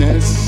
in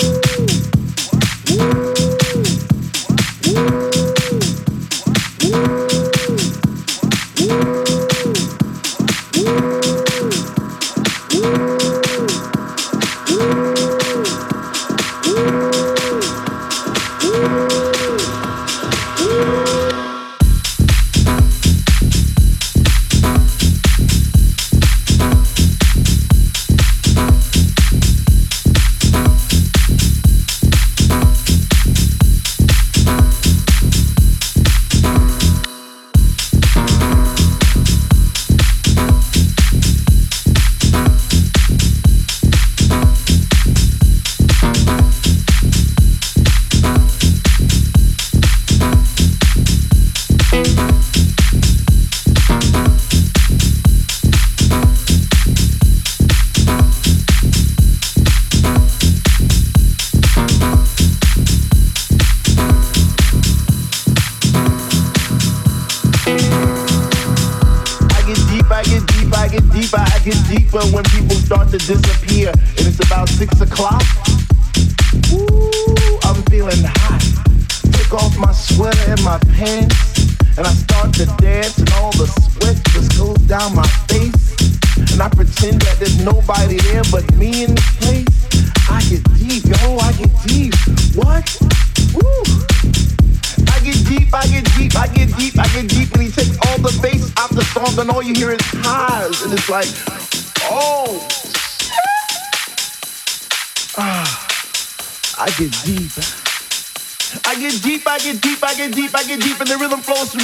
Ooh.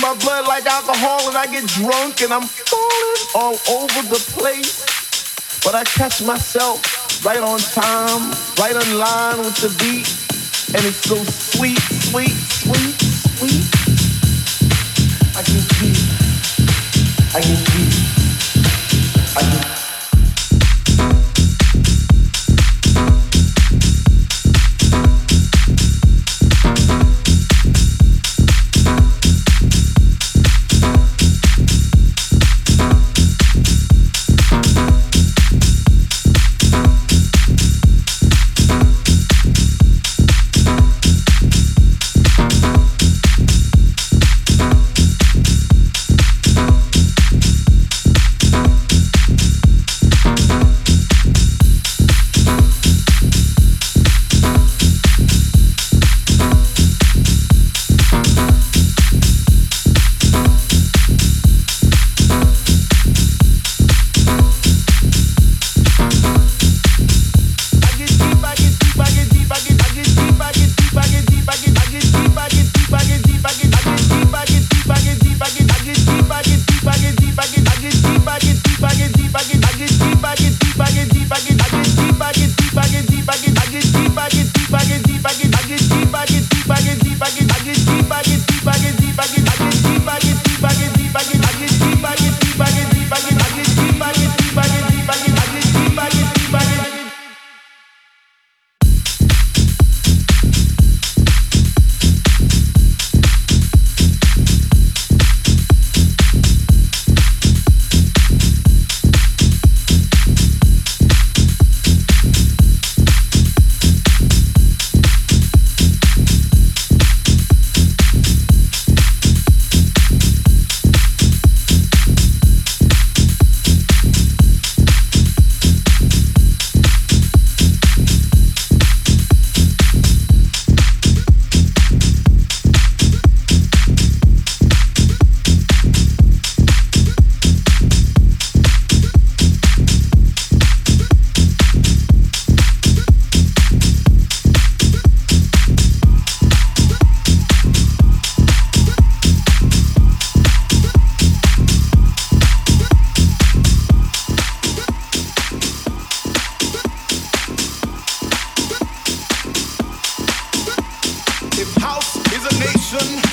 my blood like alcohol and I get drunk and I'm falling all over the place. But I catch myself right on time, right on line with the beat. And it's so sweet, sweet, sweet. London.